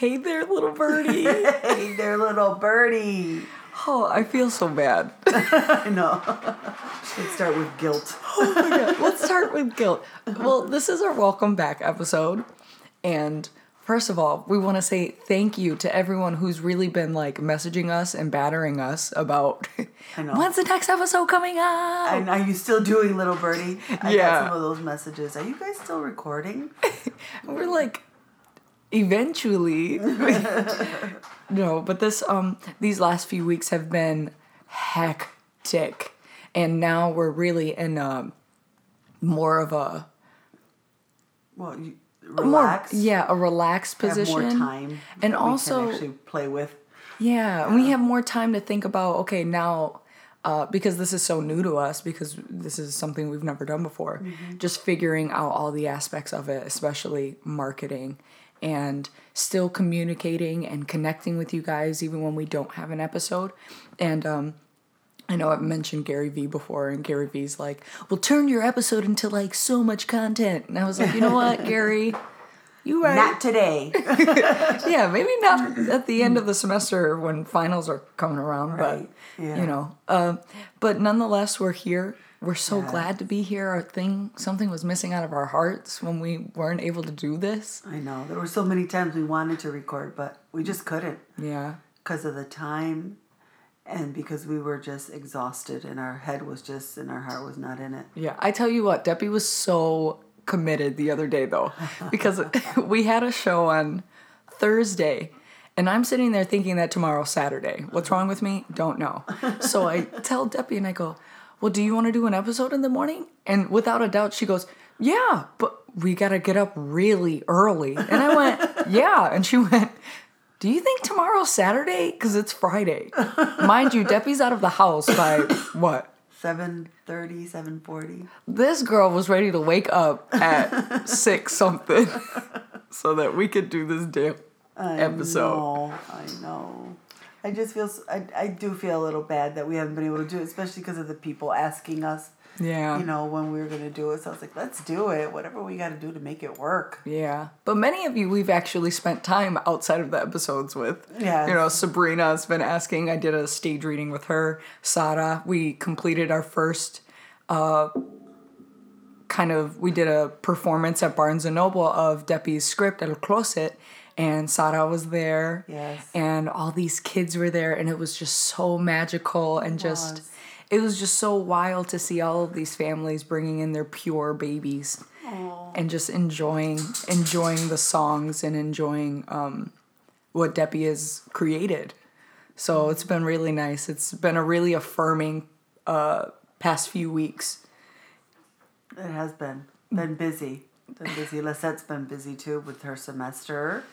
Hey there, little birdie. hey there, little birdie. oh, I feel so bad. I know. Let's start with guilt. oh my god. Let's start with guilt. Well, this is our welcome back episode. And first of all, we want to say thank you to everyone who's really been like messaging us and battering us about I know. when's the next episode coming up? And are you still doing little birdie? I Yeah. got some of those messages. Are you guys still recording? We're like, eventually. no, but this um these last few weeks have been hectic, and now we're really in um more of a Well, you more relax. yeah a relaxed Have position more time. and that we can also actually play with. yeah, and we have more time to think about okay now uh, because this is so new to us because this is something we've never done before just figuring out all the aspects of it especially marketing and still communicating and connecting with you guys even when we don't have an episode and um, I know I've mentioned Gary Vee before, and Gary Vee's like, "Well, turn your episode into like so much content." And I was like, "You know what, Gary, you right? Not today. yeah, maybe not at the end of the semester when finals are coming around, Right, but yeah. you know. Uh, but nonetheless, we're here. We're so Yeah. glad to be here. Our thing, something was missing out of our hearts when we weren't able to do this. I know. There were so many times we wanted to record, but we just couldn't Yeah, because of the time and because we were just exhausted and our head was just and our heart was not in it. yeah. I tell you what, Debbie was so committed the other day though, because we had a show on Thursday. And I'm sitting there thinking that tomorrow's Saturday. What's wrong with me? Don't know. So I tell Debbie and I go, Well, do you want to do an episode in the morning? And without a doubt, she goes, Yeah, but we got to get up really early. And I went, Yeah. And she went, Do you think tomorrow's Saturday? Because it's Friday. Mind you, Debbie's out of the house by what? 7.30, 7.40. This girl was ready to wake up at six something so that we could do this damn I episode. know, I know. I just feel, I, I do feel a little bad that we haven't been able to do it, especially because of the people asking us, Yeah. you know, when we were going to do it. So I was like, let's do it. Whatever we got to do to make it work. Yeah. But many of you we've actually spent time outside of the episodes with. Yeah. You know, Sabrina's been asking. I did a stage reading with her. Sara, we completed our first uh kind of we did a performance at Barnes and Noble of Deppie's script El Closet and Sara was there. Yes. And all these kids were there and it was just so magical and just was. it was just so wild to see all of these families bringing in their pure babies and just enjoying enjoying the songs and enjoying um, what Deppie has created. So it's been really nice. It's been a really affirming uh, past few weeks. It has been. Been busy. Been busy. Lissette's been busy too with her semester.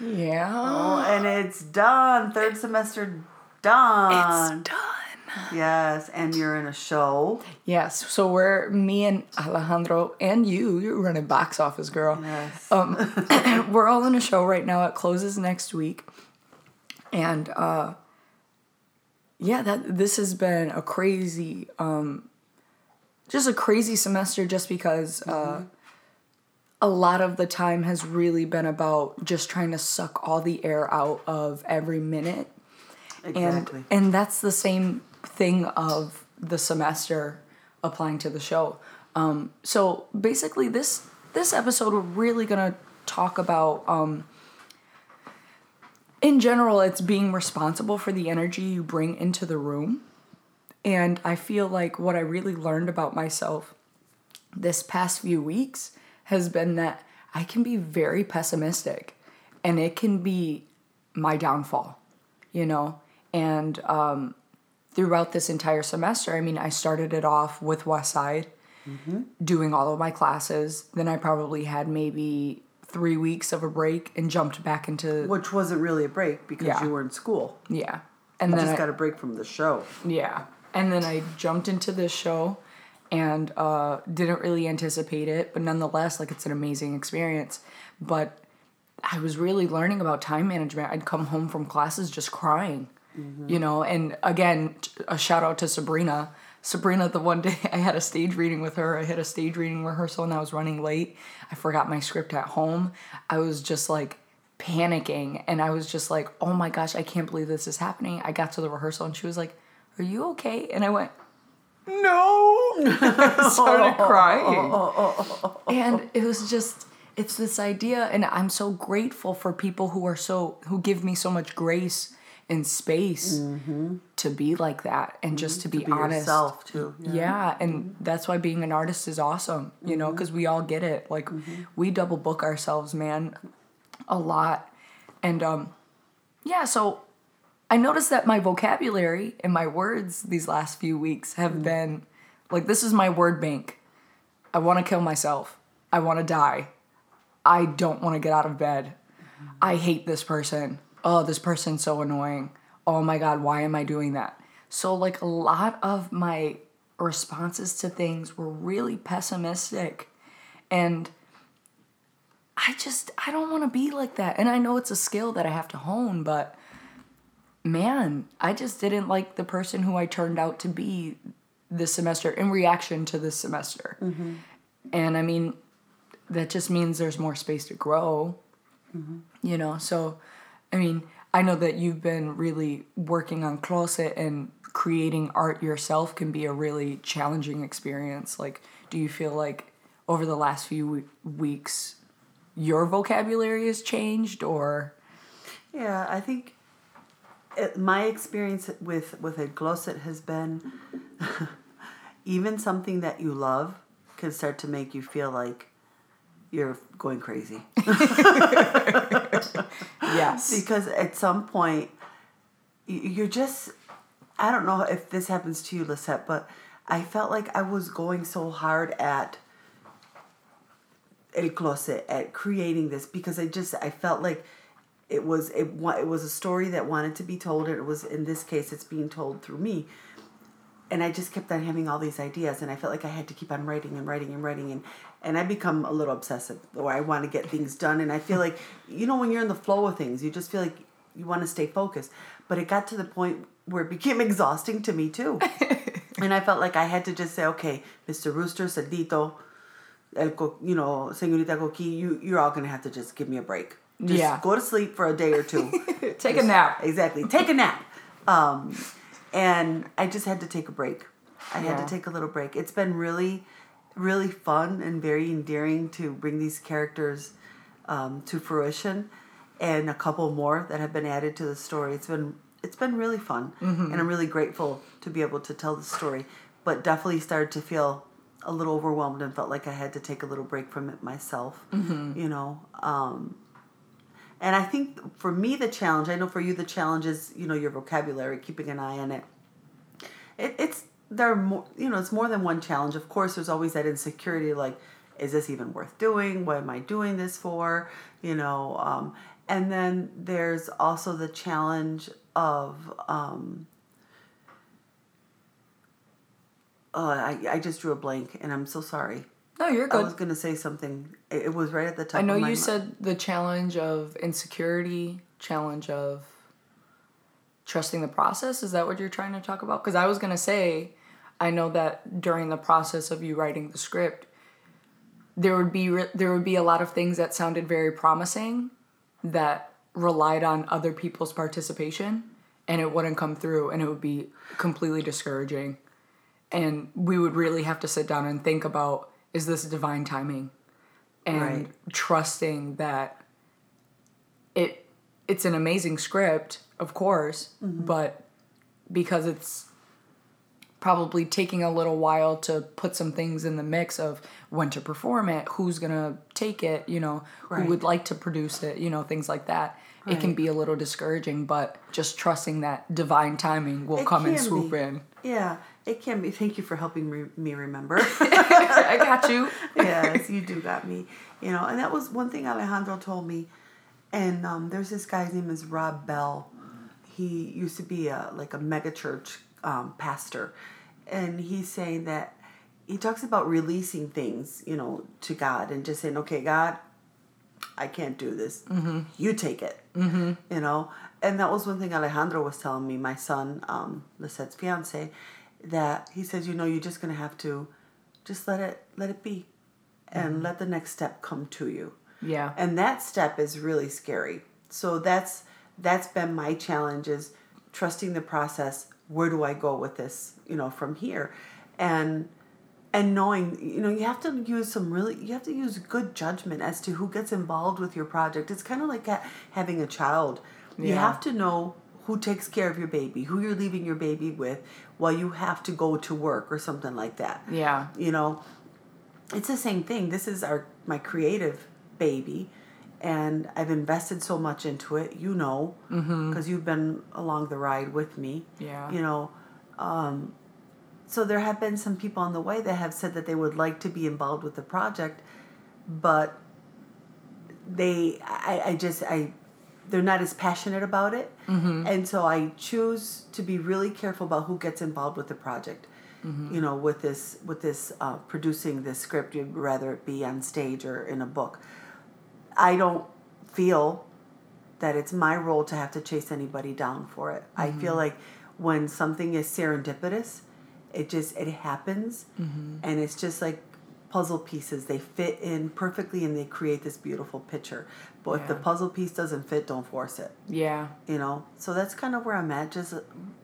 Yeah, Oh, and it's done. Third semester done. it's done. Yes, and you're in a show. Yes, so we're me and Alejandro and you. You're running box office, girl. Yes. Um, we're all in a show right now. It closes next week, and uh, yeah, that this has been a crazy, um, just a crazy semester. Just because uh, a lot of the time has really been about just trying to suck all the air out of every minute. Exactly. and and that's the same thing of the semester applying to the show. Um, so basically this this episode we're really gonna talk about um, in general it's being responsible for the energy you bring into the room. And i feel like what i really learned about myself this past few weeks has been that I can be very pessimistic and it can be my downfall, you know? And um, throughout this entire semester, I mean, I started it off with West Side, doing all of my classes. Then I probably had maybe three weeks of a break and jumped back into, Which wasn't really a break because Yeah. you were in school. yeah. And then just I- just got a break from the show. Yeah. And then I jumped into this show and uh, didn't really anticipate it, but nonetheless, like it's an amazing experience. But I was really learning about time management. I'd come home from classes just crying, you know. And again, a shout out to Sabrina. Sabrina, the one day I had a stage reading with her, I had a stage reading rehearsal and I was running late. I forgot my script at home. I was just like panicking and I was just like, "Oh my gosh, I can't believe this is happening." I got to the rehearsal and she was like, "Are you okay?" And I went, "No." I started crying. And it was just it's this idea and I'm so grateful for people who are so who give me so much grace and space to be like that and just to be, Mm-hmm. Be honest. yourself too. Yeah, and that's why being an artist is awesome, you know, because we all get it. Like, we double book ourselves, man, a lot. And, um, yeah, so I noticed that my vocabulary and my words these last few weeks have mm. been like, this is my word bank. I want to kill myself. I want to die. I don't want to get out of bed. Mm-hmm. I hate this person. Oh, this person's so annoying. Oh my God, why am I doing that? So, like, a lot of my responses to things were really pessimistic. And I just, I don't want to be like that. And I know it's a skill that I have to hone, but man, I just didn't like the person who I turned out to be this semester in reaction to this semester. Mm-hmm. And I mean, that just means there's more space to grow, mm-hmm. you know? So, I mean, I know that you've been really working on closet and creating art yourself can be a really challenging experience. Like, do you feel like over the last few weeks, your vocabulary has changed or? Yeah, I think my experience with with a closet has been even something that you love can start to make you feel like you're going crazy Yes. because at some point you're just I don't know if this happens to you, Lissette, but I felt like I was going so hard at El Closet at creating this because I just I felt like it was it it was a story that wanted to be told and it was in this case it's being told through me. And I just kept on having all these ideas and I felt like I had to keep on writing and writing and writing and and I become a little obsessive or I want to get things done and I feel like you know when you're in the flow of things you just feel like you want to stay focused. But it got to the point where it became exhausting to me too. And I felt like I had to just say okay Mr. Rooster Cerdito El Co- you know Señorita Coqui you you're all gonna have to just give me a break just Yeah. go to sleep for a day or two Take a nap. Exactly. Take a nap. Um, and I just had to take a break. I had to take a little break. It's been really, really fun and very endearing to bring these characters um, to fruition, and a couple more that have been added to the story. It's been it's been really fun, and I'm really grateful to be able to tell the story. But definitely started to feel a little overwhelmed and felt like I had to take a little break from it myself. You know. Um, and I think for me, the challenge, I know for you, the challenge is, you know, your vocabulary, keeping an eye on it. it it's, there are more, you know, it's more than one challenge. Of course, there's always that insecurity like, is this even worth doing? What am I doing this for? You know, um, and then there's also the challenge of, um, oh, I, I just drew a blank and I'm so sorry. No, you're good. I was going to say something. It it was right at the top I know you mi- said the challenge of insecurity, challenge of trusting the process. Is that what you're trying to talk about? Because I was going to say, I know that during the process of you writing the script, there would be re- there would be a lot of things that sounded very promising that relied on other people's participation and it wouldn't come through and it would be completely discouraging and we would really have to sit down and think about is this divine timing and Right. trusting that it it's an amazing script of course mm-hmm. but because it's probably taking a little while to put some things in the mix of when to perform it who's gonna take it you know Right. who would like to produce it you know things like that it can be a little discouraging but just trusting that divine timing will It come and swoop be. in Yeah, it can be. Thank you for helping re- me remember. i got you yes, you do got me. You know, and that was one thing Alejandro told me. And um, there's this guy's name is Rob Bell. He used to be a like a mega church um, pastor, and he's saying that he talks about releasing things, you know, to God and just saying, "Okay, God, I can't do this. You take it." Mm-hmm. You know, and that was one thing Alejandro was telling me, my son, um, Lisette's fiance, that he says, you know, you're just gonna have to just let it let it be, and mm-hmm. let the next step come to you. yeah. And that step is really scary. So that's that's been my challenge is trusting the process. Where do i go with this you know from here? And and knowing you know you have to use some really you have to use good judgment as to who gets involved with your project. It's kind of like ha- having a child. Yeah. you have to know who takes care of your baby who you're leaving your baby with while you have to go to work or something like that Yeah. you know it's the same thing this is our my creative baby and i've invested so much into it you know because you've been along the ride with me Yeah. you know um, so there have been some people on the way that have said that they would like to be involved with the project but they i, I just i they're not as passionate about it. Mm-hmm. And so i choose to be really careful about who gets involved with the project mm-hmm. you know with this with this uh, producing this script you'd rather it be on stage or in a book. I don't feel that it's my role to have to chase anybody down for it. I feel mm-hmm. like when something is serendipitous it just it happens. And it's just like puzzle pieces they fit in perfectly and they create this beautiful picture but if the puzzle piece doesn't fit don't force it Yeah. you know so that's kind of where i'm at just uh,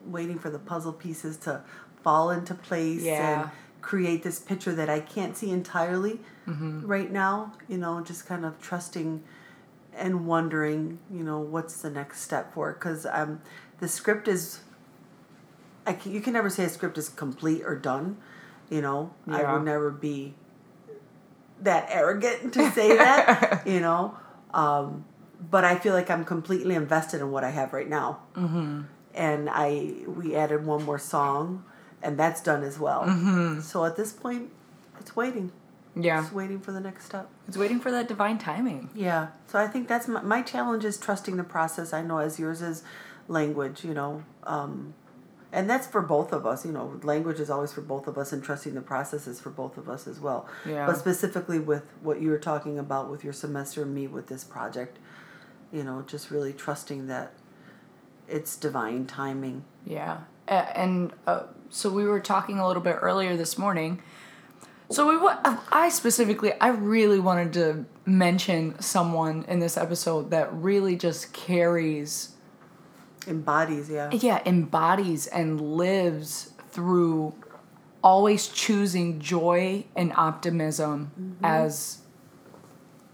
waiting for the puzzle pieces to fall into place Yeah. and create this picture that i can't see entirely Mm-hmm. right now you know just kind of trusting and wondering you know what's the next step for because um the script is I can, you can never say a script is complete or done you know i Yeah. would never be that arrogant to say that you know um, but i feel like i'm completely invested in what i have right now mm-hmm. and i we added one more song and that's done as well mm-hmm. so at this point it's waiting Yeah. just waiting for the next step It's waiting for that divine timing. yeah so i think that's my, my challenge is trusting the process i know as yours is language you know um, and that's for both of us you know language is always for both of us and trusting the process is for both of us as well Yeah. but specifically with what you were talking about with your semester and me with this project you know just really trusting that it's divine timing Yeah. And uh, so we were talking a little bit earlier this morning. So we wa- I specifically I really wanted to mention someone in this episode that really just carries embodies yeah yeah, embodies and lives through always choosing joy and optimism as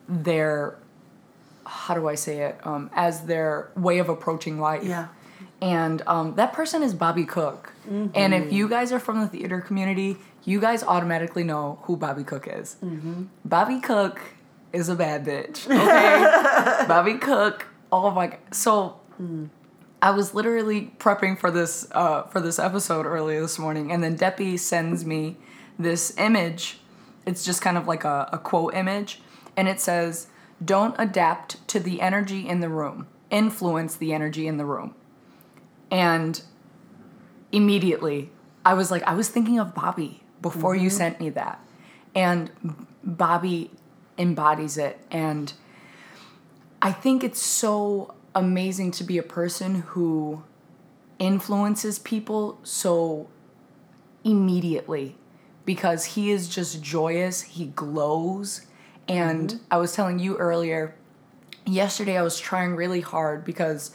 their how do I say it? Um, as their way of approaching life. Yeah. And um, that person is Bobby Cooke. And if you guys are from the theater community, you guys automatically know who Bobby Cooke is. Bobby Cooke is a bad bitch. Okay. Bobby Cooke. Oh my. God. So I was literally prepping for this uh, for this episode earlier this morning, and then Deppie sends me this image. It's just kind of like a, a quote image, and it says, "Don't adapt to the energy in the room. Influence the energy in the room." And immediately, I was like, I was thinking of Bobby before you sent me that, and Bobby embodies it, and I think it's so amazing to be a person who influences people so immediately because he is just joyous, he glows. And I was telling you earlier, yesterday I was trying really hard because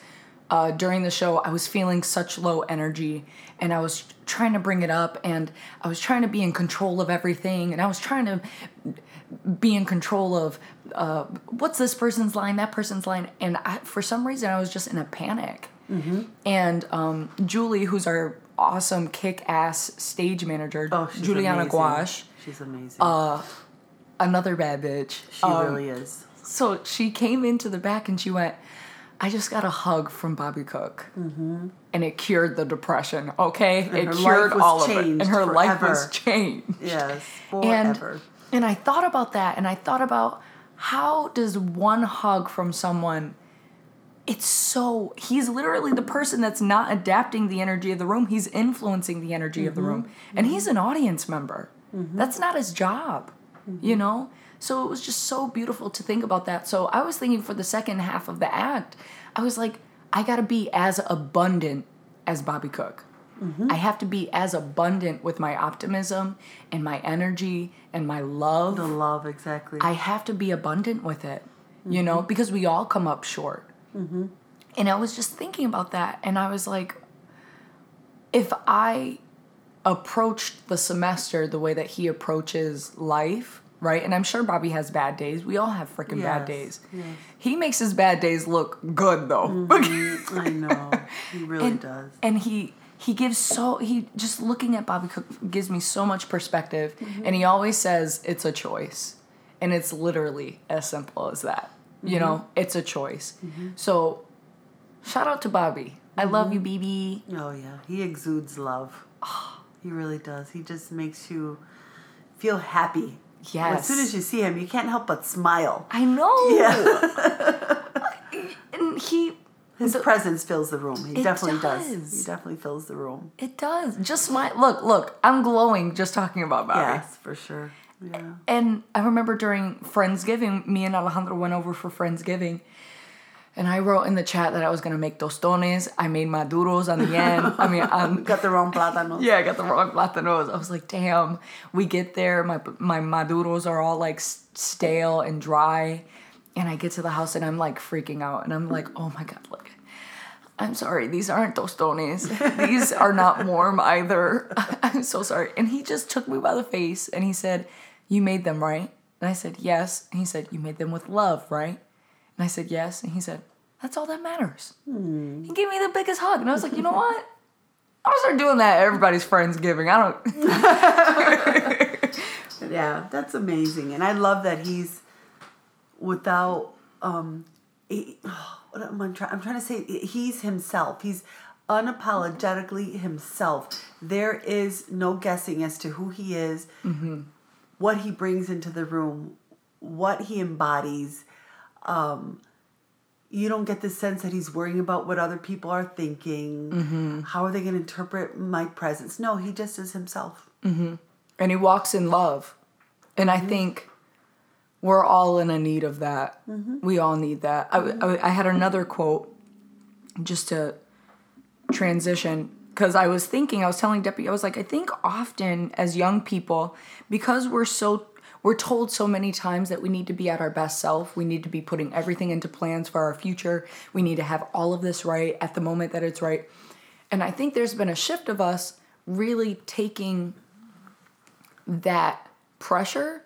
uh, during the show I was feeling such low energy and I was trying to bring it up and I was trying to be in control of everything and I was trying to be in control of uh, what's this person's line, that person's line, and I, for some reason I was just in a panic. And um, Julie, who's our awesome kick-ass stage manager, oh Juliana amazing. Gouache, she's amazing another bad bitch. she um, really is So she came into the back and she went, I just got a hug from Bobby Cooke. Mm-hmm. And it cured the depression, okay? it cured all of it. And her life was forever. changed. yes forever and I thought about that and I thought about how does one hug from someone it's so he's literally the person that's not adapting the energy of the room he's influencing the energy of the mm-hmm. room. And mm-hmm. he's an audience member. Mm-hmm. That's not his job you know? So it was just so beautiful to think about that. So i was thinking for the second half of the act i was like i gotta be as abundant as bobby cooke Mm-hmm. I have to be as abundant with my optimism and my energy and my love. the love exactly I have to be abundant with it, you know, mm-hmm. because we all come up short. Mm-hmm. And I was just thinking about that, and I was like, if I approached the semester the way that he approaches life, right? And I'm sure Bobby has bad days. We all have freaking bad days. yes. He makes his bad days look good though. Mm, I know. He really and, does. and he he gives so he just looking at Bobby Cooke gives me so much perspective and he always says it's a choice. And it's literally as simple as that. You know, mm-hmm. it's a choice. Mm-hmm. So shout out to Bobby. I mm-hmm. love you, BB. Oh yeah, he exudes love. Ah. He really does. He just makes you feel happy. Yes. As soon as you see him, you can't help but smile. I know. Yeah. And he His the- presence fills the room. He It definitely does. does. He definitely fills the room. it does. Just my look, look, I'm glowing just talking about Bobby. Yes, for sure. Yeah. And I remember during Friendsgiving, me and Alejandro went over for Friendsgiving. And I wrote in the chat that I was gonna make tostones. I made maduros on the end. I mean, um, Got the wrong plátano. yeah, I got the wrong platanos. I was like, damn. We get there, my my maduros are all like stale and dry, and I get to the house and I'm like freaking out, and I'm like, oh my god, look. I'm sorry, these aren't tostones. These are not warm either. I'm so sorry. And he just took me by the face and he said, You made them, right? And I said, Yes. And he said, You made them with love, right? And I said, Yes. And he said, That's all that matters. Hmm. He gave me the biggest hug. And I was like, You know what? I'll start doing that at everybody's Friendsgiving. I don't. Yeah, that's amazing, and I love that he's without. Um, he, what am I trying? I'm trying to say he's himself. He's unapologetically himself. There is no guessing as to who he is, what he brings into the room, what he embodies. Um, you don't get the sense that he's worrying about what other people are thinking. How are they going to interpret my presence? No, he just is himself. and he walks in love. And I think we're all in a need of that. Mm-hmm. We all need that. I, I, I had another quote just to transition because I was thinking, I was telling Deputy, I was like, I think often as young people, because we're so we're told so many times that we need to be at our best self. We need to be putting everything into plans for our future. We need to have all of this right at the moment that it's right. And I think there's been a shift of us really taking that pressure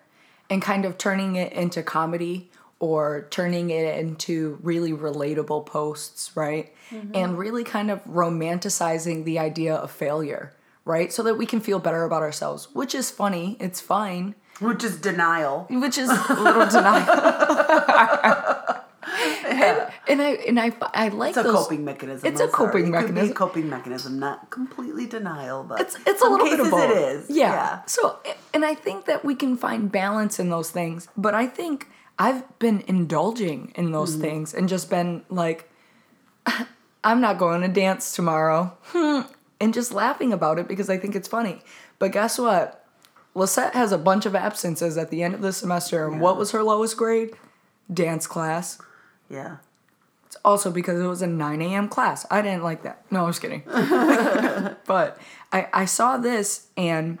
and kind of turning it into comedy or turning it into really relatable posts, right? Mm-hmm. And really kind of romanticizing the idea of failure, right? So that we can feel better about ourselves, which is funny, it's fine, Which is denial. which is a little denial. and, I and I I like It's a those coping mechanism. It's a I'm sorry. coping It could be mechanism. a coping mechanism, not completely denial, but it's it's a little bit of both. It is. Yeah. So and I think that we can find balance in those things, but I think I've been indulging in those Mm-hmm. things and just been like I'm not going to dance tomorrow. Hmm. And just laughing about it because I think it's funny. But guess what? Lissette has a bunch of absences at the end of the semester. And what was her lowest grade? Dance class. Yeah. Also because it was a 9 a.m. class. I didn't like that. No, I was kidding. but I, I saw this and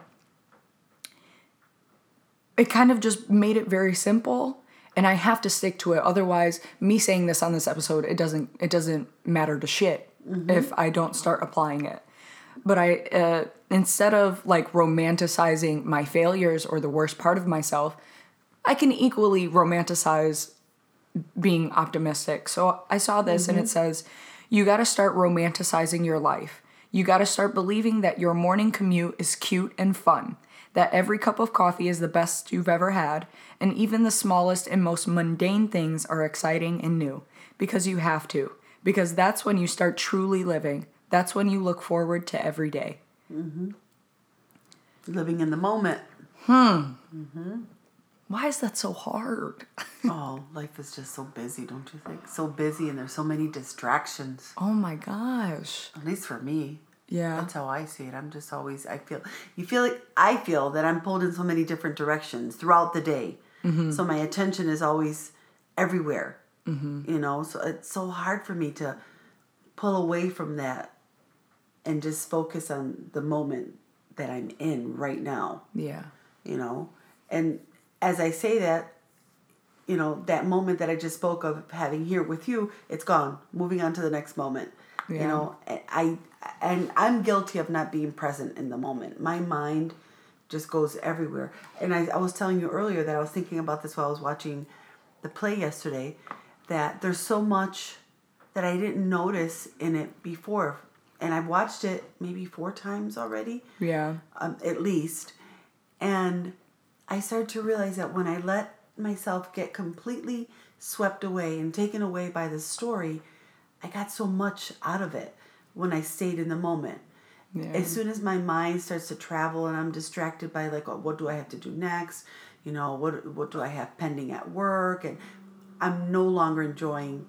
it kind of just made it very simple and I have to stick to it. Otherwise, me saying this on this episode, it doesn't it doesn't matter to shit if I don't start applying it. But I uh, instead of like romanticizing my failures or the worst part of myself, I can equally romanticize being optimistic. So I saw this and it mm-hmm. says, you got to start romanticizing your life. You got to start believing that your morning commute is cute and fun, that every cup of coffee is the best you've ever had, and even the smallest and most mundane things are exciting and new because you have to. Because that's when you start truly living. That's when you look forward to every day. Mm-hmm. Living in the moment. Hmm. Mm-hmm. Why is that so hard? Oh, life is just so busy, don't you think? So busy, and there's so many distractions. Oh my gosh. At least for me. Yeah. That's how I see it. I'm just always. I feel. You feel like I feel that I'm pulled in so many different directions throughout the day. Mm-hmm. So my attention is always everywhere. Mm-hmm. You know, so it's so hard for me to pull away from that and just focus on the moment that I'm in right now Yeah. you know and as i say that you know, that moment that I just spoke of having here with you, it's gone. Moving on to the next moment. You know, I and I'm guilty of not being present in the moment. My mind just goes everywhere. And I, I was telling you earlier that I was thinking about this while I was watching the play yesterday, that there's so much that I didn't notice in it before. And I've watched it maybe four times already Yeah. um, at least. And I started to realize that when I let myself get completely swept away and taken away by the story, I got so much out of it when I stayed in the moment. Yeah. As soon as my mind starts to travel and I'm distracted by like, oh, what do I have to do next? You know, what what do I have pending at work? And I'm no longer enjoying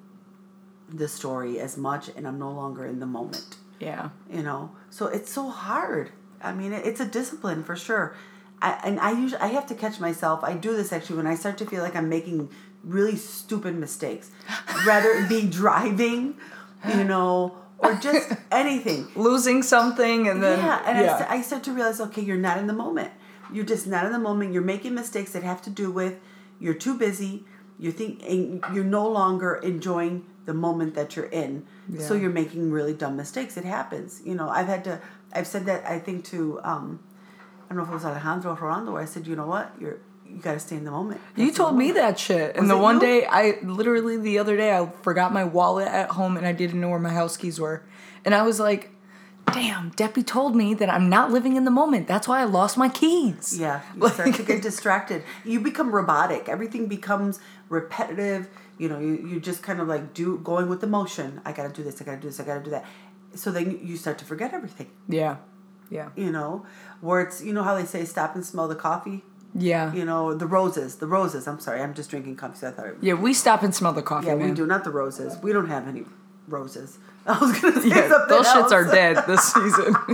the story as much, and I'm no longer in the moment Yeah. you know so it's so hard i mean it's a discipline for sure I, and i usually i have to catch myself i do this actually when i start to feel like i'm making really stupid mistakes. Rather it be driving you know or just anything. Losing something and then yeah and I, yeah. st- I start to realize okay you're not in the moment. You're just not in the moment. You're making mistakes that have to do with you're too busy. You think and you're no longer enjoying the moment that you're in. So you're making really dumb mistakes. It happens you know. I've had to i've said that i think to um i don't know if it was alejandro or Rolando where i said you know what you're you got to stay in the moment You That's the told me that shit. And Was the one you? day, I literally, the other day, I forgot my wallet at home and I didn't know where my house keys were. And I was like, damn, Deppie told me that I'm not living in the moment. That's why I lost my keys. Yeah, you start to get distracted. You become robotic. Everything becomes repetitive. You know, you, you just kind of like do going with the motion. I gotta do this. I gotta do this. I gotta do that. So then you start to forget everything. Yeah. Yeah. You know, where it's you know how they say stop and smell the coffee. Yeah. You know the roses. The roses. I'm sorry. I'm just drinking coffee. So I thought. It, Yeah, we stop and smell the coffee, yeah, man. we do not the roses. We don't have any roses. I was gonna say Yeah, something those shits are dead this season.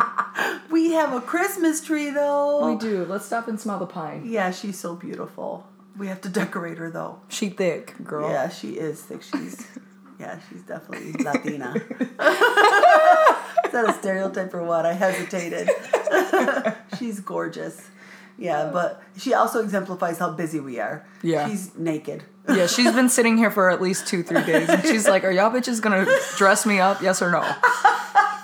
We have a Christmas tree though. we do. Let's stop and smell the pine. Yeah, she's so beautiful. We have to decorate her though. She thick, girl. Yeah, she is thick. She's yeah, she's definitely Latina. is that a stereotype or what? I hesitated. she's gorgeous. Yeah, but she also exemplifies how busy we are. Yeah. She's naked. Yeah, she's been sitting here for at least two, three days, and she's like, "Are y'all bitches gonna dress me up? Yes or no?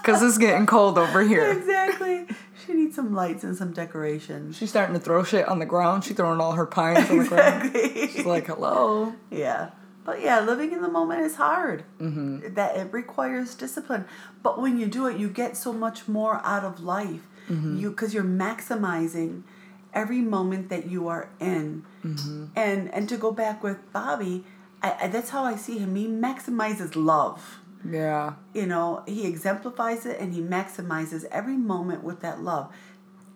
Because it's getting cold over here." Exactly. She needs some lights and some decorations. She's starting to throw shit on the ground. She's throwing all her pines on the ground. She's like, "Hello." Yeah. But yeah, living in the moment is hard. Mm-hmm. That it requires discipline. But when you do it, you get so much more out of life. You because you're maximizing every moment that you are in. And and to go back with Bobby, I, I, that's how I see him. He maximizes love. Yeah, You know, he exemplifies it and he maximizes every moment with that love.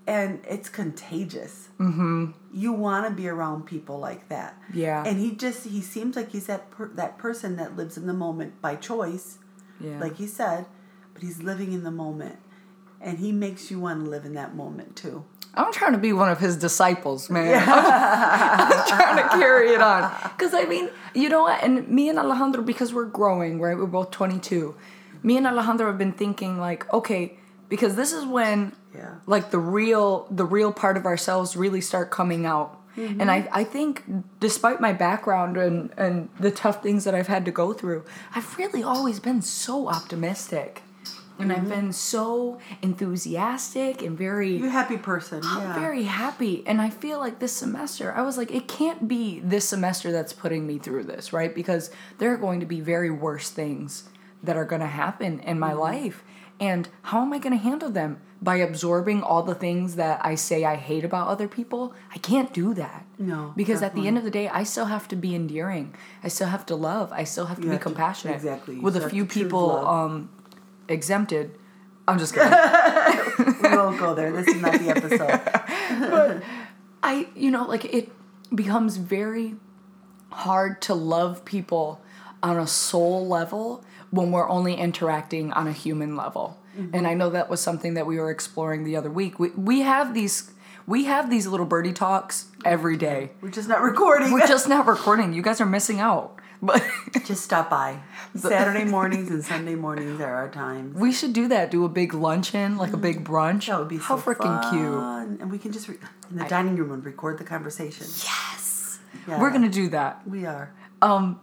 And it's contagious. Mm-hmm. You want to be around people like that. Yeah. And he just, he seems like he's that, per, that person that lives in the moment by choice, yeah. like he said, but he's living in the moment. And he makes you want to live in that moment too. I'm trying to be one of his disciples, man. Yeah. I'm trying to carry it on. Because, I mean, you know what? And me and Alejandro, because we're growing, right? We're both 22. Me and Alejandro have been thinking, like, okay, because this is when, Yeah. like, the real, the real part of ourselves really start coming out. And I, I think, despite my background and, and the tough things that I've had to go through, I've really always been so optimistic. And I've been so enthusiastic and very You're a happy person. I'm yeah. very happy. And I feel like this semester, I was like, it can't be this semester that's putting me through this, right? Because there are going to be very worse things that are going to happen in Mm-hmm. my life. And how am I going to handle them? By absorbing all the things that I say I hate about other people? I can't do that. No, Because at the end of the day, I still have to be endearing. I still have to love. I still have to You be have to- compassionate. exactly. You With a few people um, exempted. I'm just kidding. we won't go there. This is not the episode. But I, you know, like it becomes very hard to love people on a soul level when we're only interacting on a human level. Mm-hmm. And I know that was something that we were exploring the other week. We, we have these we have these little birdie talks every day. We're just not recording. We're just not recording. You guys are missing out. But just stop by. Saturday mornings and Sunday mornings are our times. we should do that. Do a big luncheon, like a big mm-hmm. brunch. That would be how so freaking cute. And we can just re- in the dining room and record the conversation. Yes. Yeah. We're gonna do that. We are. Um,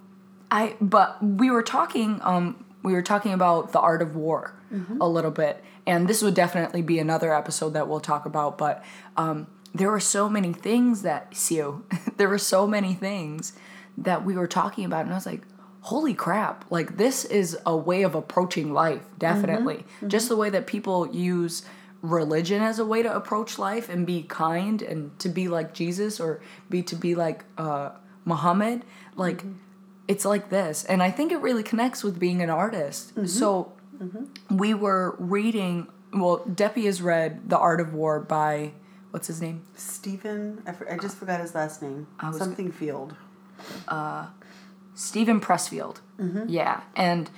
I but we were talking um we were talking about the art of war a little bit. And this would definitely be another episode that we'll talk about but um there were so many things that Sio there were so many things that we were talking about and I was like holy crap like this is a way of approaching life definitely. Just the way that people use religion as a way to approach life and be kind and to be like Jesus or be to be like uh Muhammad like it's like this. And i think it really connects with being an artist. So we were reading well deppie has read the art of war by what's his name? Stephen, I, for, I just forgot his last name. Something Field. steven pressfield. Yeah. And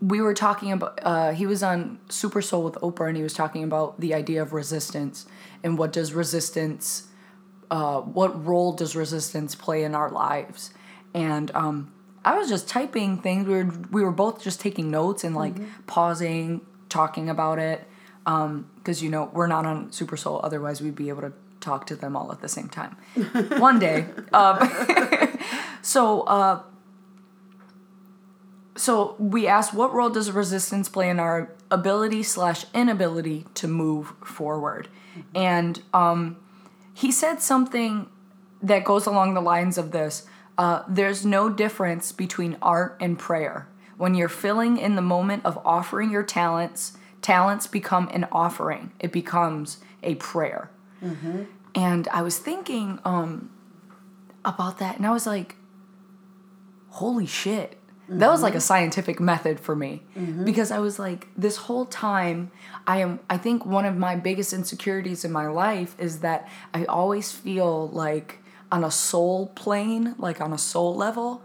we were talking about uh, he was on super soul with oprah and he was talking about the idea of resistance and what does resistance uh, what role does resistance play in our lives and um, i was just typing things. We were we were both just taking notes and like pausing talking about it because you know we're not on super soul otherwise we'd be able to talk to them all at the same time. One day um, so uh, so we asked what role does resistance play in our ability slash inability to move forward? And um, he said something that goes along the lines of this uh, there's no difference between art and prayer. When you're filling in the moment of offering your talents talents become an offering. It becomes a prayer. And i was thinking um, about that and i was like holy shit. That was like a scientific method for me. Because i was like this whole time i am i think one of my biggest insecurities in my life is that i always feel like on a soul plane like on a soul level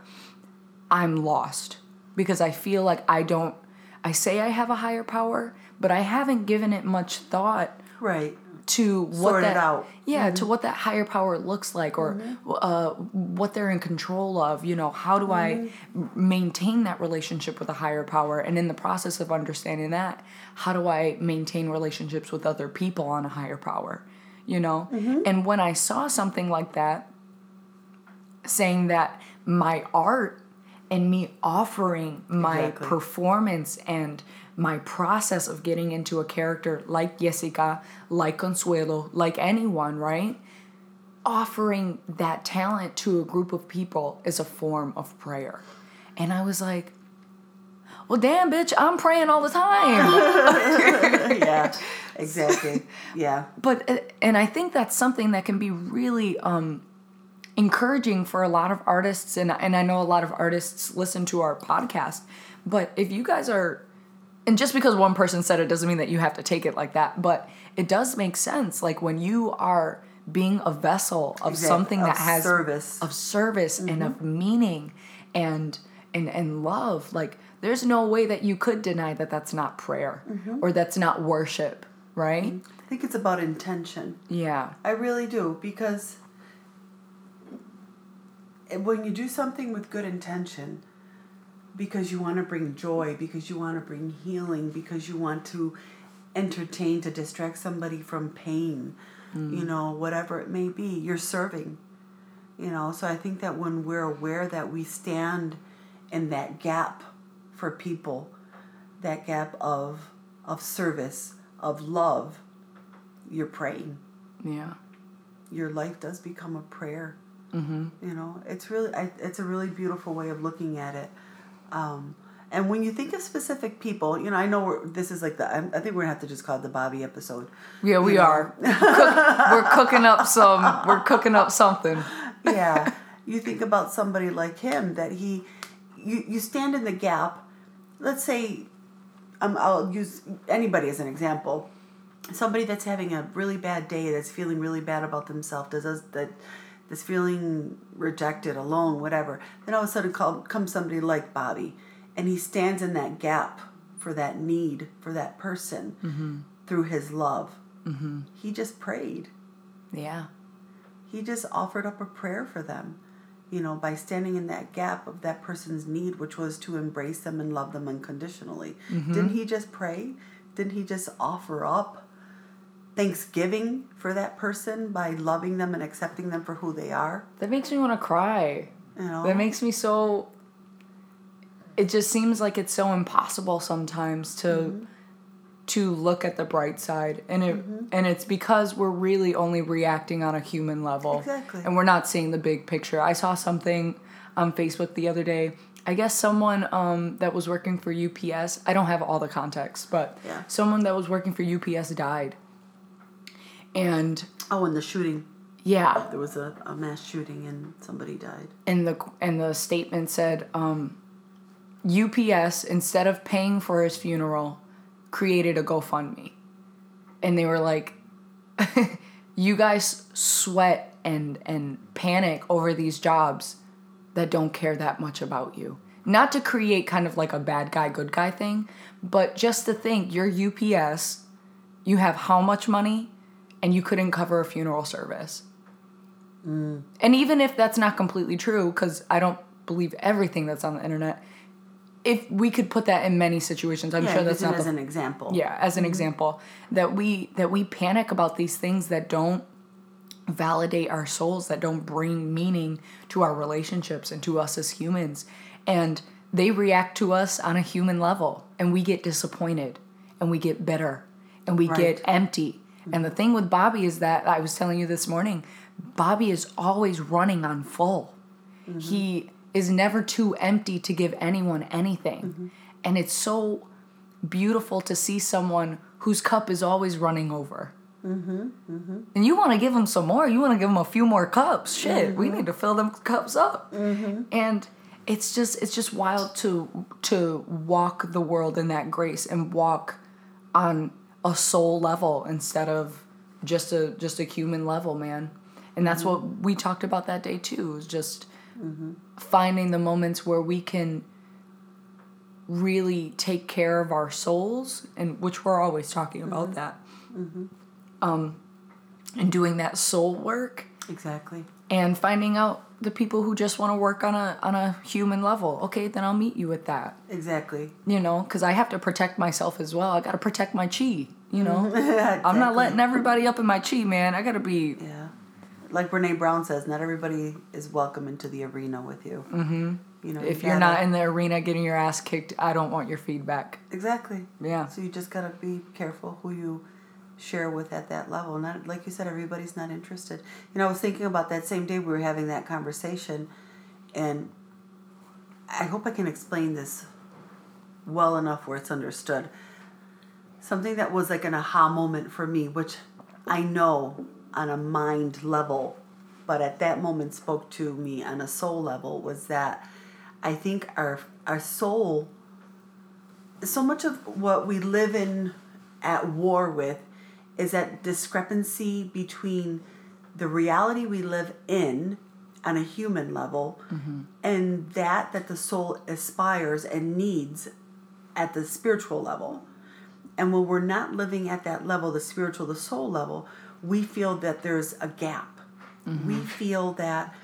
i'm lost because i feel like i don't i say i have a higher power but i haven't given it much thought Right. to what Sort it that out. yeah to mm-hmm. what that higher power looks like or mm-hmm. uh, what they're in control of you know how do I mm-hmm. maintain that relationship with a higher power? And in the process of understanding that how do i maintain relationships with other people on a higher power you know? And when i saw something like that saying that my art and me offering my Exactly. performance and my process of getting into a character like Jessica, like Consuelo, like anyone, right? Offering that talent to a group of people is a form of prayer. And I was like, well, damn, bitch, I'm praying all the time. yeah. Exactly. Yeah. but uh, and I think that's something that can be really um, encouraging for a lot of artists, and and I know a lot of artists listen to our podcast. But if you guys are, and just because one person said it doesn't mean that you have to take it like that. But it does make sense, like when you are being a vessel of Exact- something of that has service. of service and of mm-hmm. meaning and and and love like there's no way that you could deny that that's not prayer mm-hmm. or that's not worship right mm-hmm. I think it's about intention. yeah I really do because when you do something with good intention, because you want to bring joy, because you want to bring healing, because you want to entertain to distract somebody from pain, you mm. know, whatever it may be, you're serving. You know, so I think that when we're aware that we stand in that gap for people, that gap of of service, of love, you're praying yeah your life does become a prayer. Mm-hmm. You know, it's really, I, it's a really beautiful way of looking at it. Um, and when you think of specific people, you know, I know we're, this is like the, I, I think we're gonna have to just call it the Bobby episode. yeah we You know? are Cooke, we're cooking up some we're cooking up something yeah, you think about somebody like him that he, you, you stand in the gap. Let's say, um, I'll use anybody as an example. Somebody that's having a really bad day, that's feeling really bad about themselves, does that, that's feeling rejected, alone, whatever. Then all of a sudden call, comes somebody like Bobby, and he stands in that gap for that need for that person through his love. Mm-hmm. He just prayed yeah he just offered up a prayer for them you know by standing in that gap of that person's need which was to embrace them and love them unconditionally didn't he just pray didn't he just offer up thanksgiving for that person by loving them and accepting them for who they are. That makes me want to cry. You know, That makes me so. It just seems like it's so impossible sometimes to Mm-hmm. to look at the bright side, and it and it's because we're really only reacting on a human level, Exactly. and we're not seeing the big picture. I saw something on Facebook the other day. I guess someone um, that was working for UPS. I don't have all the context, but Yeah. someone that was working for UPS died, and oh, and the shooting. yeah, There was a, a mass shooting and somebody died. and the and the statement said um, UPS instead of paying for his funeral created a GoFundMe, and they were like, "You guys sweat and and panic over these jobs that don't care that much about you." Not to create kind of like a bad guy good guy thing, but just to think you're UPS, you have how much money, and you couldn't cover a funeral service. Mm. And even if that's not completely true, because I don't believe everything that's on the internet, if we could put that in many situations, I'm Yeah, sure that's not as the an example. yeah as an mm-hmm. example that we that we panic about these things that don't validate our souls that don't bring meaning to our relationships and to us as humans and they react to us on a human level and we get disappointed and we get bitter and we Right. get empty and the thing with bobby is that i was telling you this morning bobby is always running on full mm-hmm. he is never too empty to give anyone anything mm-hmm. and it's so beautiful to see someone whose cup is always running over. Mm-hmm, mm-hmm. And you want to give them some more. You want to give them a few more cups. Shit, we need to fill them cups up. And it's just it's just wild to to walk the world in that grace and walk on a soul level instead of just a just a human level, man. And that's what we talked about that day too. Is just mm-hmm. finding the moments where we can really take care of our souls and which we're always talking about mm-hmm. that mm-hmm. um and doing that soul work Exactly. and finding out the people who just want to work on a on a human level okay then i'll meet you at that Exactly. you know because i have to protect myself as well i gotta protect my chi you know i'm not letting everybody up in my chi man i gotta be Yeah. Like Brene Brown says, not everybody is welcome into the arena with you. Mm-hmm. You know, if you're not in the arena getting your ass kicked i don't want your feedback exactly. yeah So you just gotta be careful who you share with at that level. Not like you said, everybody's not interested. You know, I was thinking about that same day we were having that conversation, and I hope I can explain this well enough where it's understood. Something that was like an aha moment for me, which I know on a mind level, but at that moment spoke to me on a soul level, was that I think our our soul so much of what we live in at war with is that discrepancy between the reality we live in on a human level mm-hmm. and that that the soul aspires and needs at the spiritual level. And when we're not living at that level the spiritual the soul level we feel that there's a gap. Mm-hmm. We feel that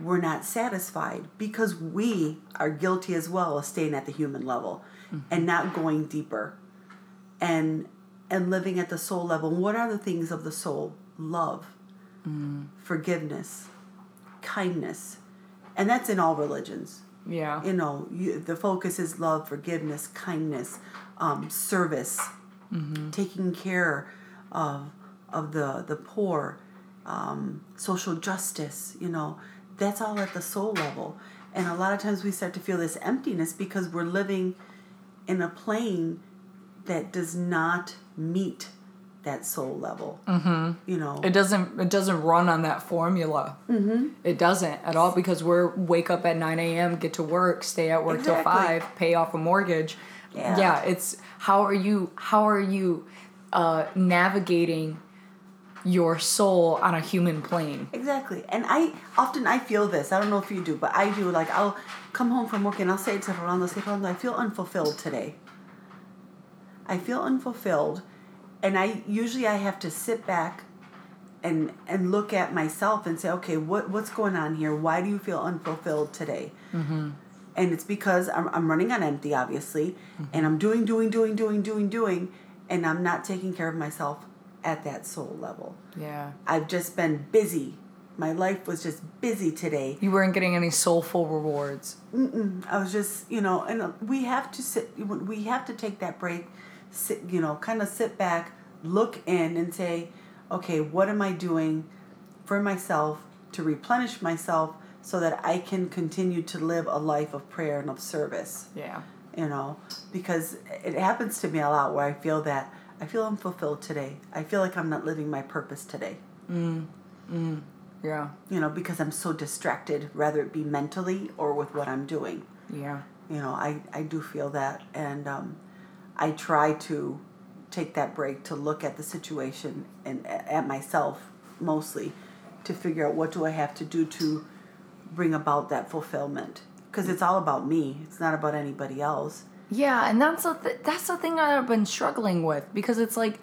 we're not satisfied because we are guilty as well of staying at the human level mm-hmm. and not going deeper. And and living at the soul level. What are the things of the soul? Love forgiveness kindness. And that's in all religions. Yeah. You know you, the focus is love forgiveness kindness um, service taking care of of the the poor um, social justice you know. That's all at the soul level. And a lot of times we start to feel this emptiness because we're living in a plane that does not meet that soul level mm-hmm. you know it doesn't it doesn't run on that formula mm-hmm. it doesn't at all because we're wake up at 9 a.m get to work stay at work till 5 pay off a mortgage Yeah. it's how are you how are you uh, navigating your soul on a human plane Exactly. And I often I feel this. I don't know if you do, but I do. Like I'll come home from work and I'll say to Rolando, say, Rolando, I feel unfulfilled today. I feel unfulfilled. And I usually I have to sit back and and look at myself and say, okay, what what's going on here? Why do you feel unfulfilled today? Mm-hmm. And it's because I'm, I'm running on empty, obviously, and I'm doing, doing, doing, doing, doing, doing, and I'm not taking care of myself at that soul level. Yeah. I've just been busy. My life was just busy today. You weren't getting any soulful rewards. Mm-mm. I was just, you know, and we have to sit, we have to take that break, sit, you know, kind of sit back, look in and say, okay, what am I doing for myself to replenish myself so that I can continue to live a life of prayer and of service? Yeah. You know, because it happens to me a lot where I feel that I feel unfulfilled today. I feel like I'm not living my purpose today. Mm. Mm. Yeah. You know, because I'm so distracted, whether it be mentally or with what I'm doing. Yeah. You know, I, I do feel that. And um, I try to take that break to look at the situation and at myself mostly to figure out what do I have to do to bring about that fulfillment. Because it's all about me, it's not about anybody else. Yeah, and that's the th- that's the thing I've been struggling with because it's like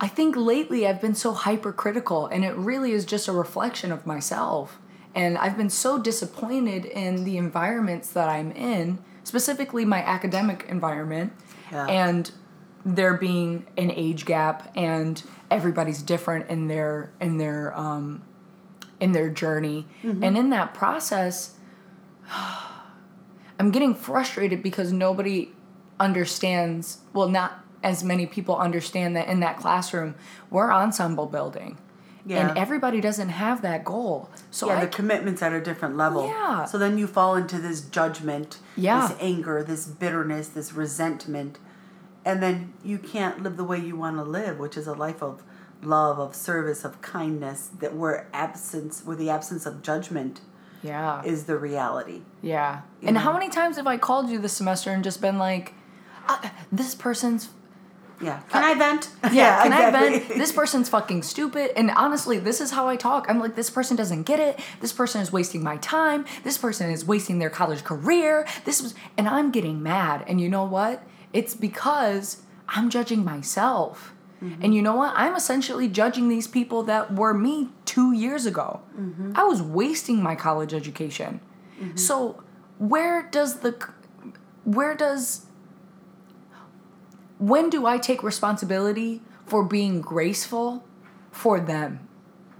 I think lately I've been so hypercritical and it really is just a reflection of myself. And I've been so disappointed in the environments that I'm in, specifically my academic environment, Yeah. and there being an age gap and everybody's different in their in their um, in their journey. And in that process, I'm getting frustrated because nobody understands, well, not as many people understand that in that classroom, we're ensemble building. Yeah. And everybody doesn't have that goal. So yeah, I the commitment's at a different level. Yeah. So then you fall into this judgment, Yeah. this anger, this bitterness, this resentment, and then you can't live the way you want to live, which is a life of love, of service, of kindness. That where absence, where the absence of judgment yeah. is the reality. Yeah. You and know? how many times have I called you this semester and just been like, uh, this person's Yeah. Can I vent? yeah, can I vent? This person's fucking stupid. And honestly, this is how I talk. I'm like, this person doesn't get it. This person is wasting my time. This person is wasting their college career. This was, and I'm getting mad. And you know what? It's because I'm judging myself. Mm-hmm. And you know what? I'm essentially judging these people that were me two years ago. Mm-hmm. I was wasting my college education. Mm-hmm. So where does the, where does when do I take responsibility for being graceful for them?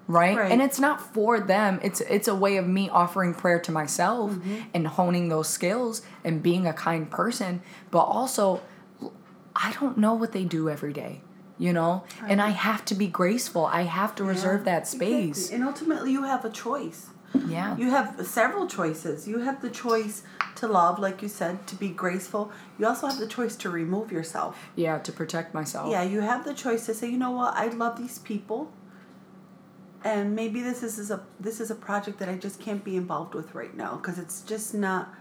Right? Right. And it's not for them. It's it's a way of me offering prayer to myself mm-hmm. and honing those skills and being a kind person, but also I don't know what they do every day, you know? And I have to be graceful. I have to reserve Yeah, that space. exactly. And ultimately, you have a choice. Yeah. You have several choices. You have the choice to love, like you said, to be graceful. You also have the choice to remove yourself. yeah, to protect myself. Yeah, you have the choice to say, you know what, I love these people, and maybe this is, is a this is a project that I just can't be involved with right now because it's just not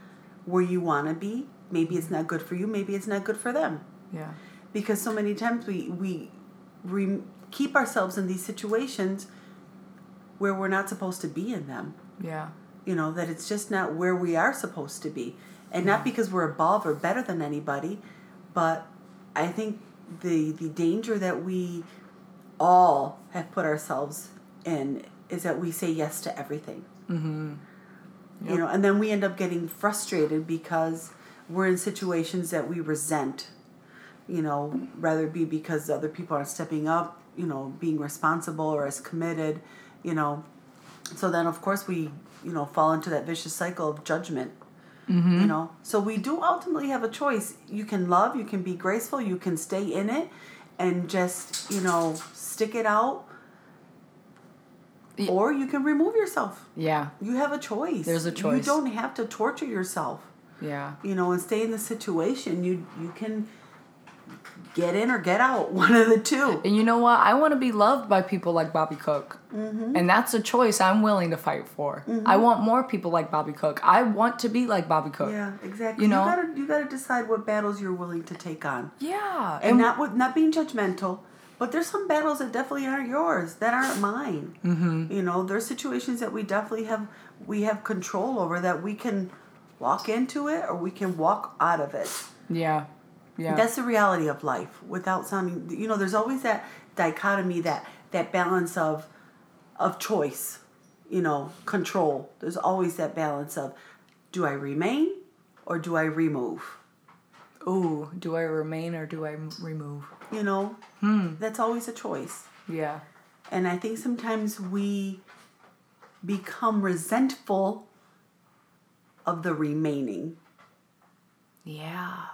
where you want to be. Maybe it's not good for you. Maybe it's not good for them. Yeah. Because so many times we we re- keep ourselves in these situations where we're not supposed to be in them. Yeah. you know that it's just not where we are supposed to be. And not because we're above or better than anybody but i think the the danger that we all have put ourselves in is that we say yes to everything. Mm-hmm. you know and then we end up getting frustrated because we're in situations that we resent. You know rather be because other people aren't stepping up you know being responsible or as committed you know? So then of course we you know fall into that vicious cycle of judgment mm-hmm. you know? So we do ultimately have a choice. You can love you can be graceful you can stay in it and just you know stick it out or you can remove yourself. Yeah. you have a choice. There's a choice. you don't have to torture yourself Yeah. you know and stay in the situation. You you can get in or get out one of the two And you know what? I want to be loved by people like Bobby Cooke. Mm-hmm. And that's a choice I'm willing to fight for. I want more people like Bobby Cooke. I want to be like Bobby Cooke. yeah exactly You you, know? gotta you gotta decide what battles you're willing to take on Yeah. and not with not being judgmental but there's some battles that definitely aren't yours that aren't mine mm-hmm. you know there's situations that we definitely have we have control over that we can walk into it or we can walk out of it yeah. Yeah. That's the reality of life. Without sounding, you know, there's always that dichotomy, that that balance of of choice, you know, control. There's always that balance of, do I remain or do I remove? Ooh, do I remain or do I remove? You know, hmm. that's always a choice. Yeah. And I think sometimes we become resentful of the remaining Yeah.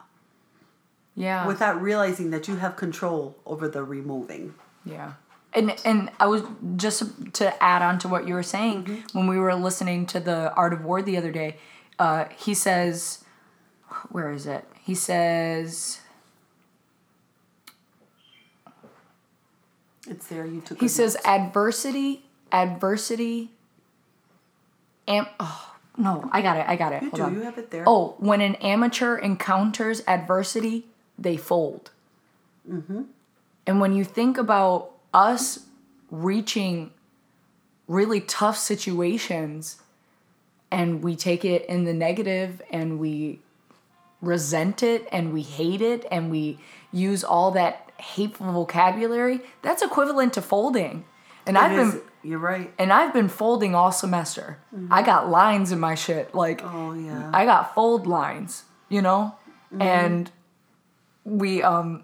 Yeah. without realizing that you have control over the removing. Yeah. And and I was just to add on to what you were saying Mm-hmm. when we were listening to the Art of War the other day. Uh, he says, where is it? He says It's there. You took. he says adversity, adversity. Am oh no, I got it. I got it. You Hold do. on. You have it there. Oh, when an amateur encounters adversity, they fold. Mm-hmm. And when you think about us reaching really tough situations and we take it in the negative and we resent it and we hate it and we use all that hateful vocabulary, that's equivalent to folding. And I've It been You're right. and I've been folding all semester. I got lines in my shit. Like Oh yeah. I got fold lines, you know? And we um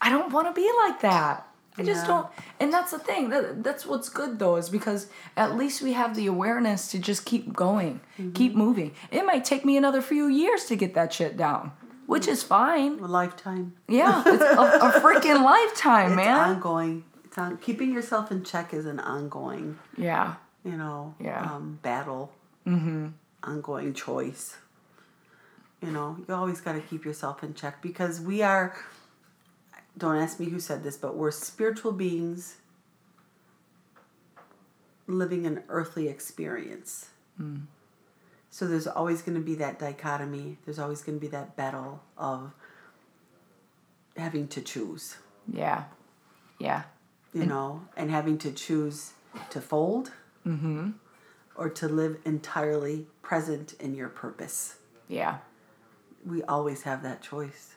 I don't want to be like that. I just Yeah. don't and that's the thing. That, that's what's good though is because at least we have the awareness to just keep going, keep moving. It might take me another few years to get that shit down, which is fine. a lifetime. Yeah, it's a, a freaking lifetime, man. It's man. ongoing. It's on. Keeping yourself in check is an ongoing. yeah. You know. Yeah. Um, battle. Mm-hmm. Ongoing choice. You know, you always got to keep yourself in check because we are. Don't ask me who said this, but we're spiritual beings living an earthly experience. Hmm. So there's always going to be that dichotomy. There's always going to be that battle of having to choose, Yeah. Yeah. you know, and having to choose to fold mm-hmm. or to live entirely present in your purpose. Yeah. We always have that choice.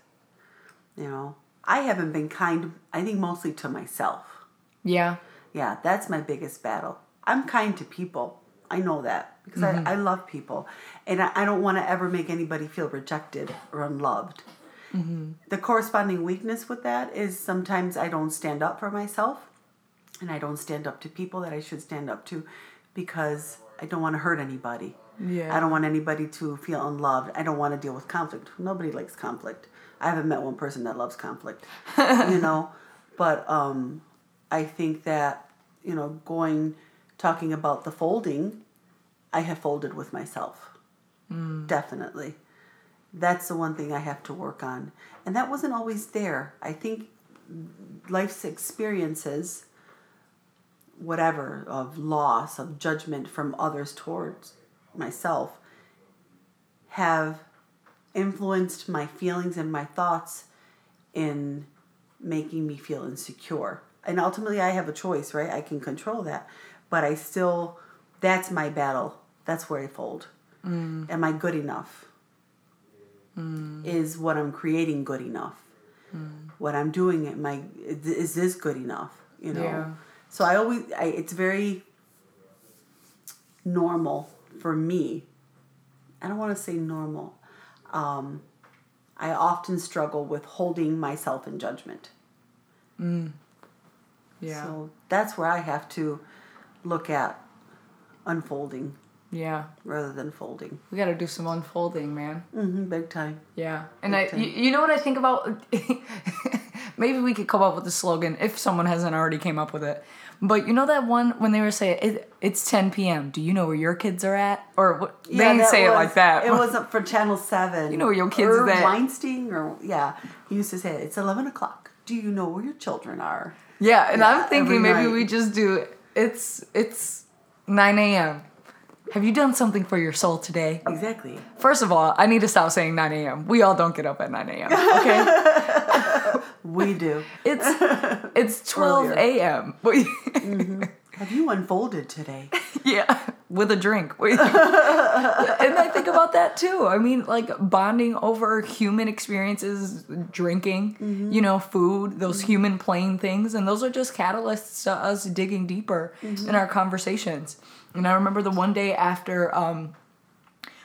You know, I haven't been kind, I think mostly to myself. Yeah. Yeah, that's my biggest battle. I'm kind to people. I know that because I, mm-hmm. I love people. And I, I don't want to ever make anybody feel rejected or unloved. Mm-hmm. The corresponding weakness with that is sometimes I don't stand up for myself and I don't stand up to people that I should stand up to because I don't want to hurt anybody. Yeah. I don't want anybody to feel unloved. I don't want to deal with conflict. Nobody likes conflict. I haven't met one person that loves conflict, you know. But um, I think that you know, going talking about the folding, I have folded with myself. Definitely, that's the one thing I have to work on, and that wasn't always there. I think life's experiences, whatever of loss, of judgment from others towards myself, have influenced my feelings and my thoughts in making me feel insecure. And ultimately, I have a choice, right? I can control that. But I still, that's my battle. That's where I fold. Mm. Am I good enough? Mm. Is what I'm creating good enough? Mm. What I'm doing, am I, is this good enough? You know? Yeah. So I always, I, it's very normal for me. I don't want to say normal. Um, I often struggle with holding myself in judgment. Yeah. So that's where I have to look at unfolding yeah. rather than folding. We got to do some unfolding, man. Mm-hmm, big time. Yeah. And Big I, time. you, you know what I think about? Maybe we could come up with a slogan if someone hasn't already came up with it. But you know that one when they were saying it, it's 10 p.m. Do you know where your kids are at? Or what? They didn't say it like that. It wasn't for Channel Seven. You know where your kids is at. Weinstein, or yeah, he used to say it's eleven o'clock. Do you know where your children are? yeah, and Yeah, I'm thinking maybe night. we just do it's it's 9 a.m. Have you done something for your soul today? Exactly. First of all, I need to stop saying 9 a.m. We all don't get up at 9 a.m. Okay, We do. it's it's 12 Earlier. a.m. Mm-hmm. Have you unfolded today? Yeah, with a drink. and I think about that too. I mean, like bonding over human experiences, drinking, mm-hmm. you know, food, those mm-hmm. human playing things, and those are just catalysts to us digging deeper in our conversations. And I remember the one day after um,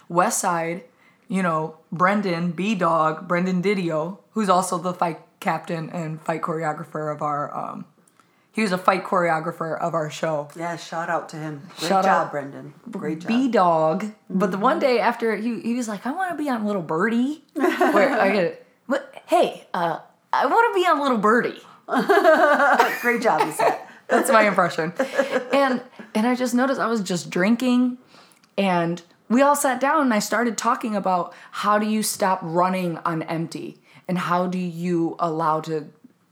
West Side you know, Brendan B Dog, Brendan Didio, who's also the fight captain and fight choreographer of our um he was a fight choreographer of our show. Yeah, shout out to him. Great Shout job, out. Brendan. Great job. B Dog. But the one day after he he was like, I want to be on Little Birdie. Where I get it. What hey, uh I want to be on Little Birdie. Great job, he said. That's my impression. And and I just noticed I was just drinking and we all sat down and I started talking about how do you stop running on empty and how do you allow to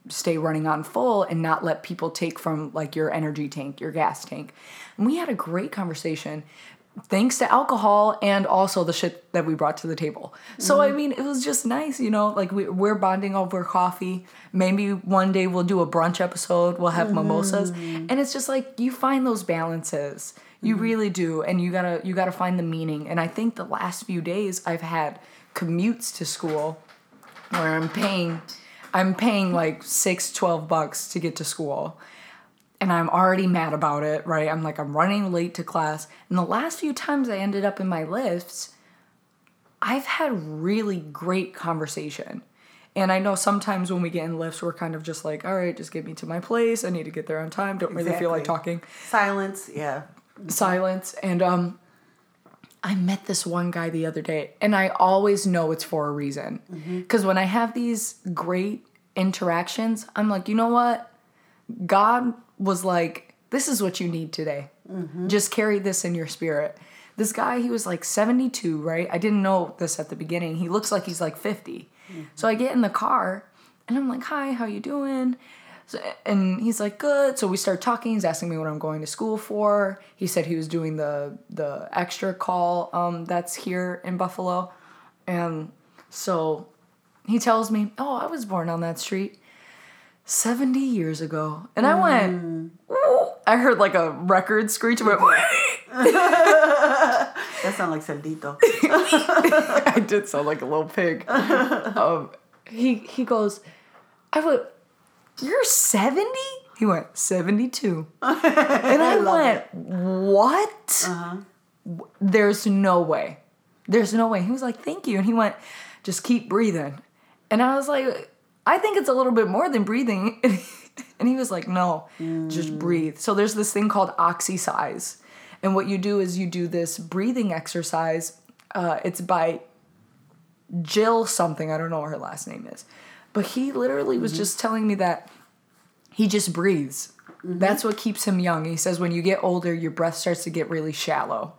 stay running on full and not let people take from like your energy tank, your gas tank. And we had a great conversation thanks to alcohol and also the shit that we brought to the table. So I mm-hmm. mean, it was just nice, you know, like we, we're bonding over coffee. Maybe one day we'll do a brunch episode, we'll have mm-hmm. mimosas. And it's just like you find those balances. You mm-hmm. really do. And you gotta you gotta find the meaning. And I think the last few days I've had commutes to school where I'm paying I'm paying like six, 12 bucks to get to school. And I'm already mad about it, right? I'm like, I'm running late to class. And the last few times I ended up in my Lyfts, I've had really great conversation. And I know sometimes when we get in Lyfts, we're kind of just like, all right, just get me to my place. I need to get there on time. Don't really feel like talking Silence, yeah. Silence and um I met this one guy the other day and I always know it's for a reason. Mm-hmm. Cuz when I have these great interactions, I'm like, "You know what? God was like, this is what you need today. Mm-hmm. Just carry this in your spirit." This guy, he was like 72, right? I didn't know this at the beginning. He looks like he's like 50. Mm-hmm. So I get in the car and I'm like, "Hi, how you doing?" So, and he's like, good. So we start talking. He's asking me what I'm going to school for. He said he was doing the the extra call um, that's here in Buffalo, and so he tells me, oh, I was born on that street 70 years ago, and I went. I heard like a record screech. I went, That sounds like Sandito. I did sound like a little pig. um, he he goes, I went, you're 70? He went, 72. and I, love went, what? W- There's no way. There's no way. He was like, thank you. And he went, just keep breathing. And I was like, I think it's a little bit more than breathing. and he was like, no, just breathe. So there's this thing called oxycise. And what you do is you do this breathing exercise. Uh, it's by Jill something. I don't know what her last name is. But he literally was mm-hmm. just telling me that he just breathes. Mm-hmm. That's what keeps him young. He says when you get older, your breath starts to get really shallow.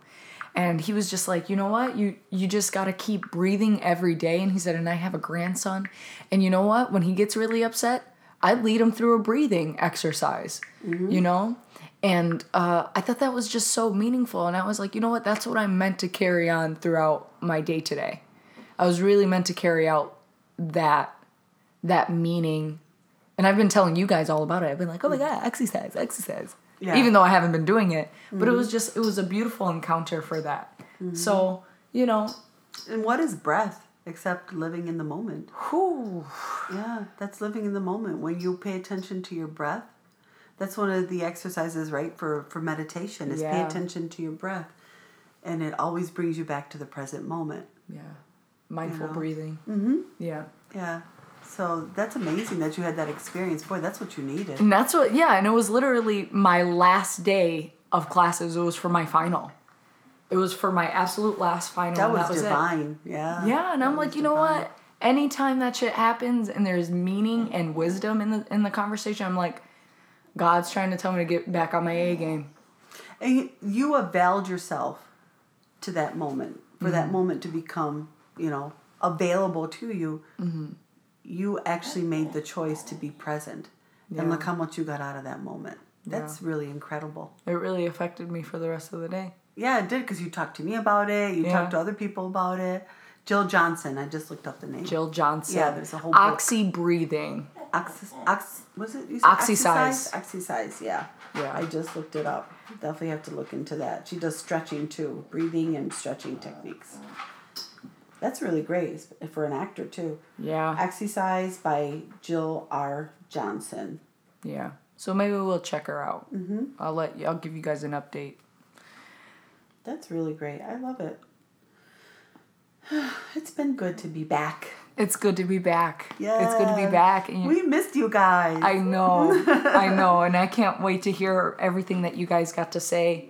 And he was just like, you know what? You you just gotta keep breathing every day. And he said, and I have a grandson. And you know what? When he gets really upset, I lead him through a breathing exercise. Mm-hmm. You know? And uh, I thought that was just so meaningful. And I was like, you know what? That's what I'm meant to carry on throughout my day today. I was really meant to carry out that that meaning. And I've been telling you guys all about it. I've been like, oh my god, exercise, exercise. Yeah. Even though I haven't been doing it, but it was just it was a beautiful encounter for that. So you know, And what is breath except living in the moment? whew, Yeah, that's living in the moment. When you pay attention to your breath, that's one of the exercises, right, for, for meditation is pay attention to your breath. And it always brings you back to the present moment. yeah, mindful know? breathing. Mm-hmm. Yeah. Yeah. So that's amazing that you had that experience. Boy, that's what you needed. And that's what, yeah, and it was literally my last day of classes. It was for my final. It was for my absolute last final. That was, it. divine. Yeah. Yeah, and I'm like, was you know divine. what? Anytime that shit happens and there's meaning and wisdom in the in the conversation, I'm like, God's trying to tell me to get back on my A game. And you- availed yourself to that moment, for that Mm-hmm. moment to become, you know, available to you. Mm-hmm. You actually made the choice to be present. Yeah. And look how much you got out of that moment. That's really incredible. It really affected me for the rest of the day. Yeah, it did because you talked to me about it. You Yeah. talked to other people about it. Jill Johnson. I just looked up the name. Jill Johnson. Yeah, there's a whole book. oxy breathing. Oxy, ox, was it? You said Oxycise. Oxycise, yeah. Yeah. I just looked it up. Definitely have to look into that. She does stretching too, breathing and stretching techniques. That's really great for an actor too. Yeah. Exercise by Jill R. Johnson. Yeah. So maybe we'll check her out. Mm-hmm. I'll let you. I'll give you guys an update. That's really great. I love it. It's been good to be back. It's good to be back. Yeah. It's good to be back. And We missed you guys. I know, I know, and I can't wait to hear everything that you guys got to say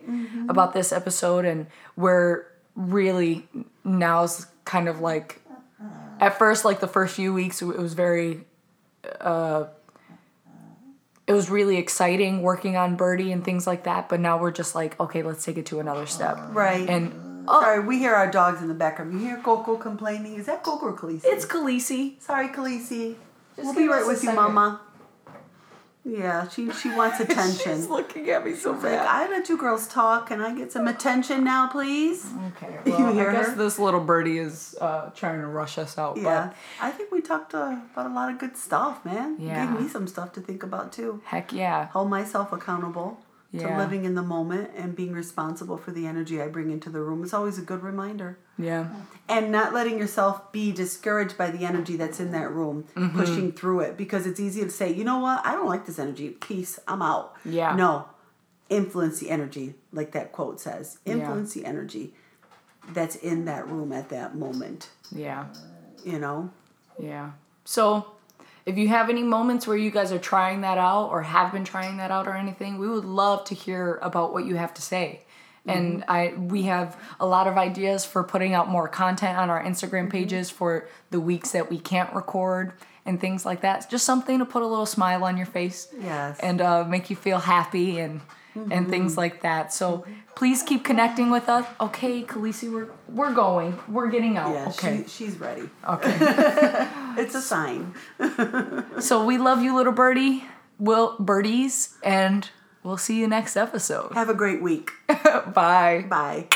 about this episode. And we're really now's kind of like, at first, like the first few weeks, it was very, uh, it was really exciting working on Birdie and things like that. But now we're just like, okay, let's take it to another step. right. And oh, Sorry, we hear our dogs in the background. You hear Coco complaining. Is that Coco or Khaleesi? it's Khaleesi. Sorry, Khaleesi. Just we'll be right with you. Mama. Yeah, she she wants attention. She's looking at me so like, bad. I let you girls talk. Can I get some attention now, please? Okay, You well, I guess her? this little birdie is uh, trying to rush us out. Yeah, I think we talked uh, about a lot of good stuff, man. Yeah. Gave me some stuff to think about too. Heck yeah. Hold myself accountable to living in the moment and being responsible for the energy I bring into the room. It's always a good reminder. Yeah. and not letting yourself be discouraged by the energy that's in that room Mm-hmm. pushing through it because it's easy to say you know what i don't like this energy peace i'm out Yeah. no influence the energy like that quote says influence the energy that's in that room at that moment Yeah. you know Yeah. So, if you have any moments where you guys are trying that out or have been trying that out or anything, we would love to hear about what you have to say. And I we have a lot of ideas for putting out more content on our Instagram pages for the weeks that we can't record and things like that. Just something to put a little smile on your face. Yes. And uh, make you feel happy and and things mm-hmm. like that. So please keep connecting with us. Okay, Khaleesi, we're we're going. We're getting out. yeah okay. she, she's ready okay. it's a sign So we love you, little birdie, will birdies, and we'll see you next episode. have a great week Bye. bye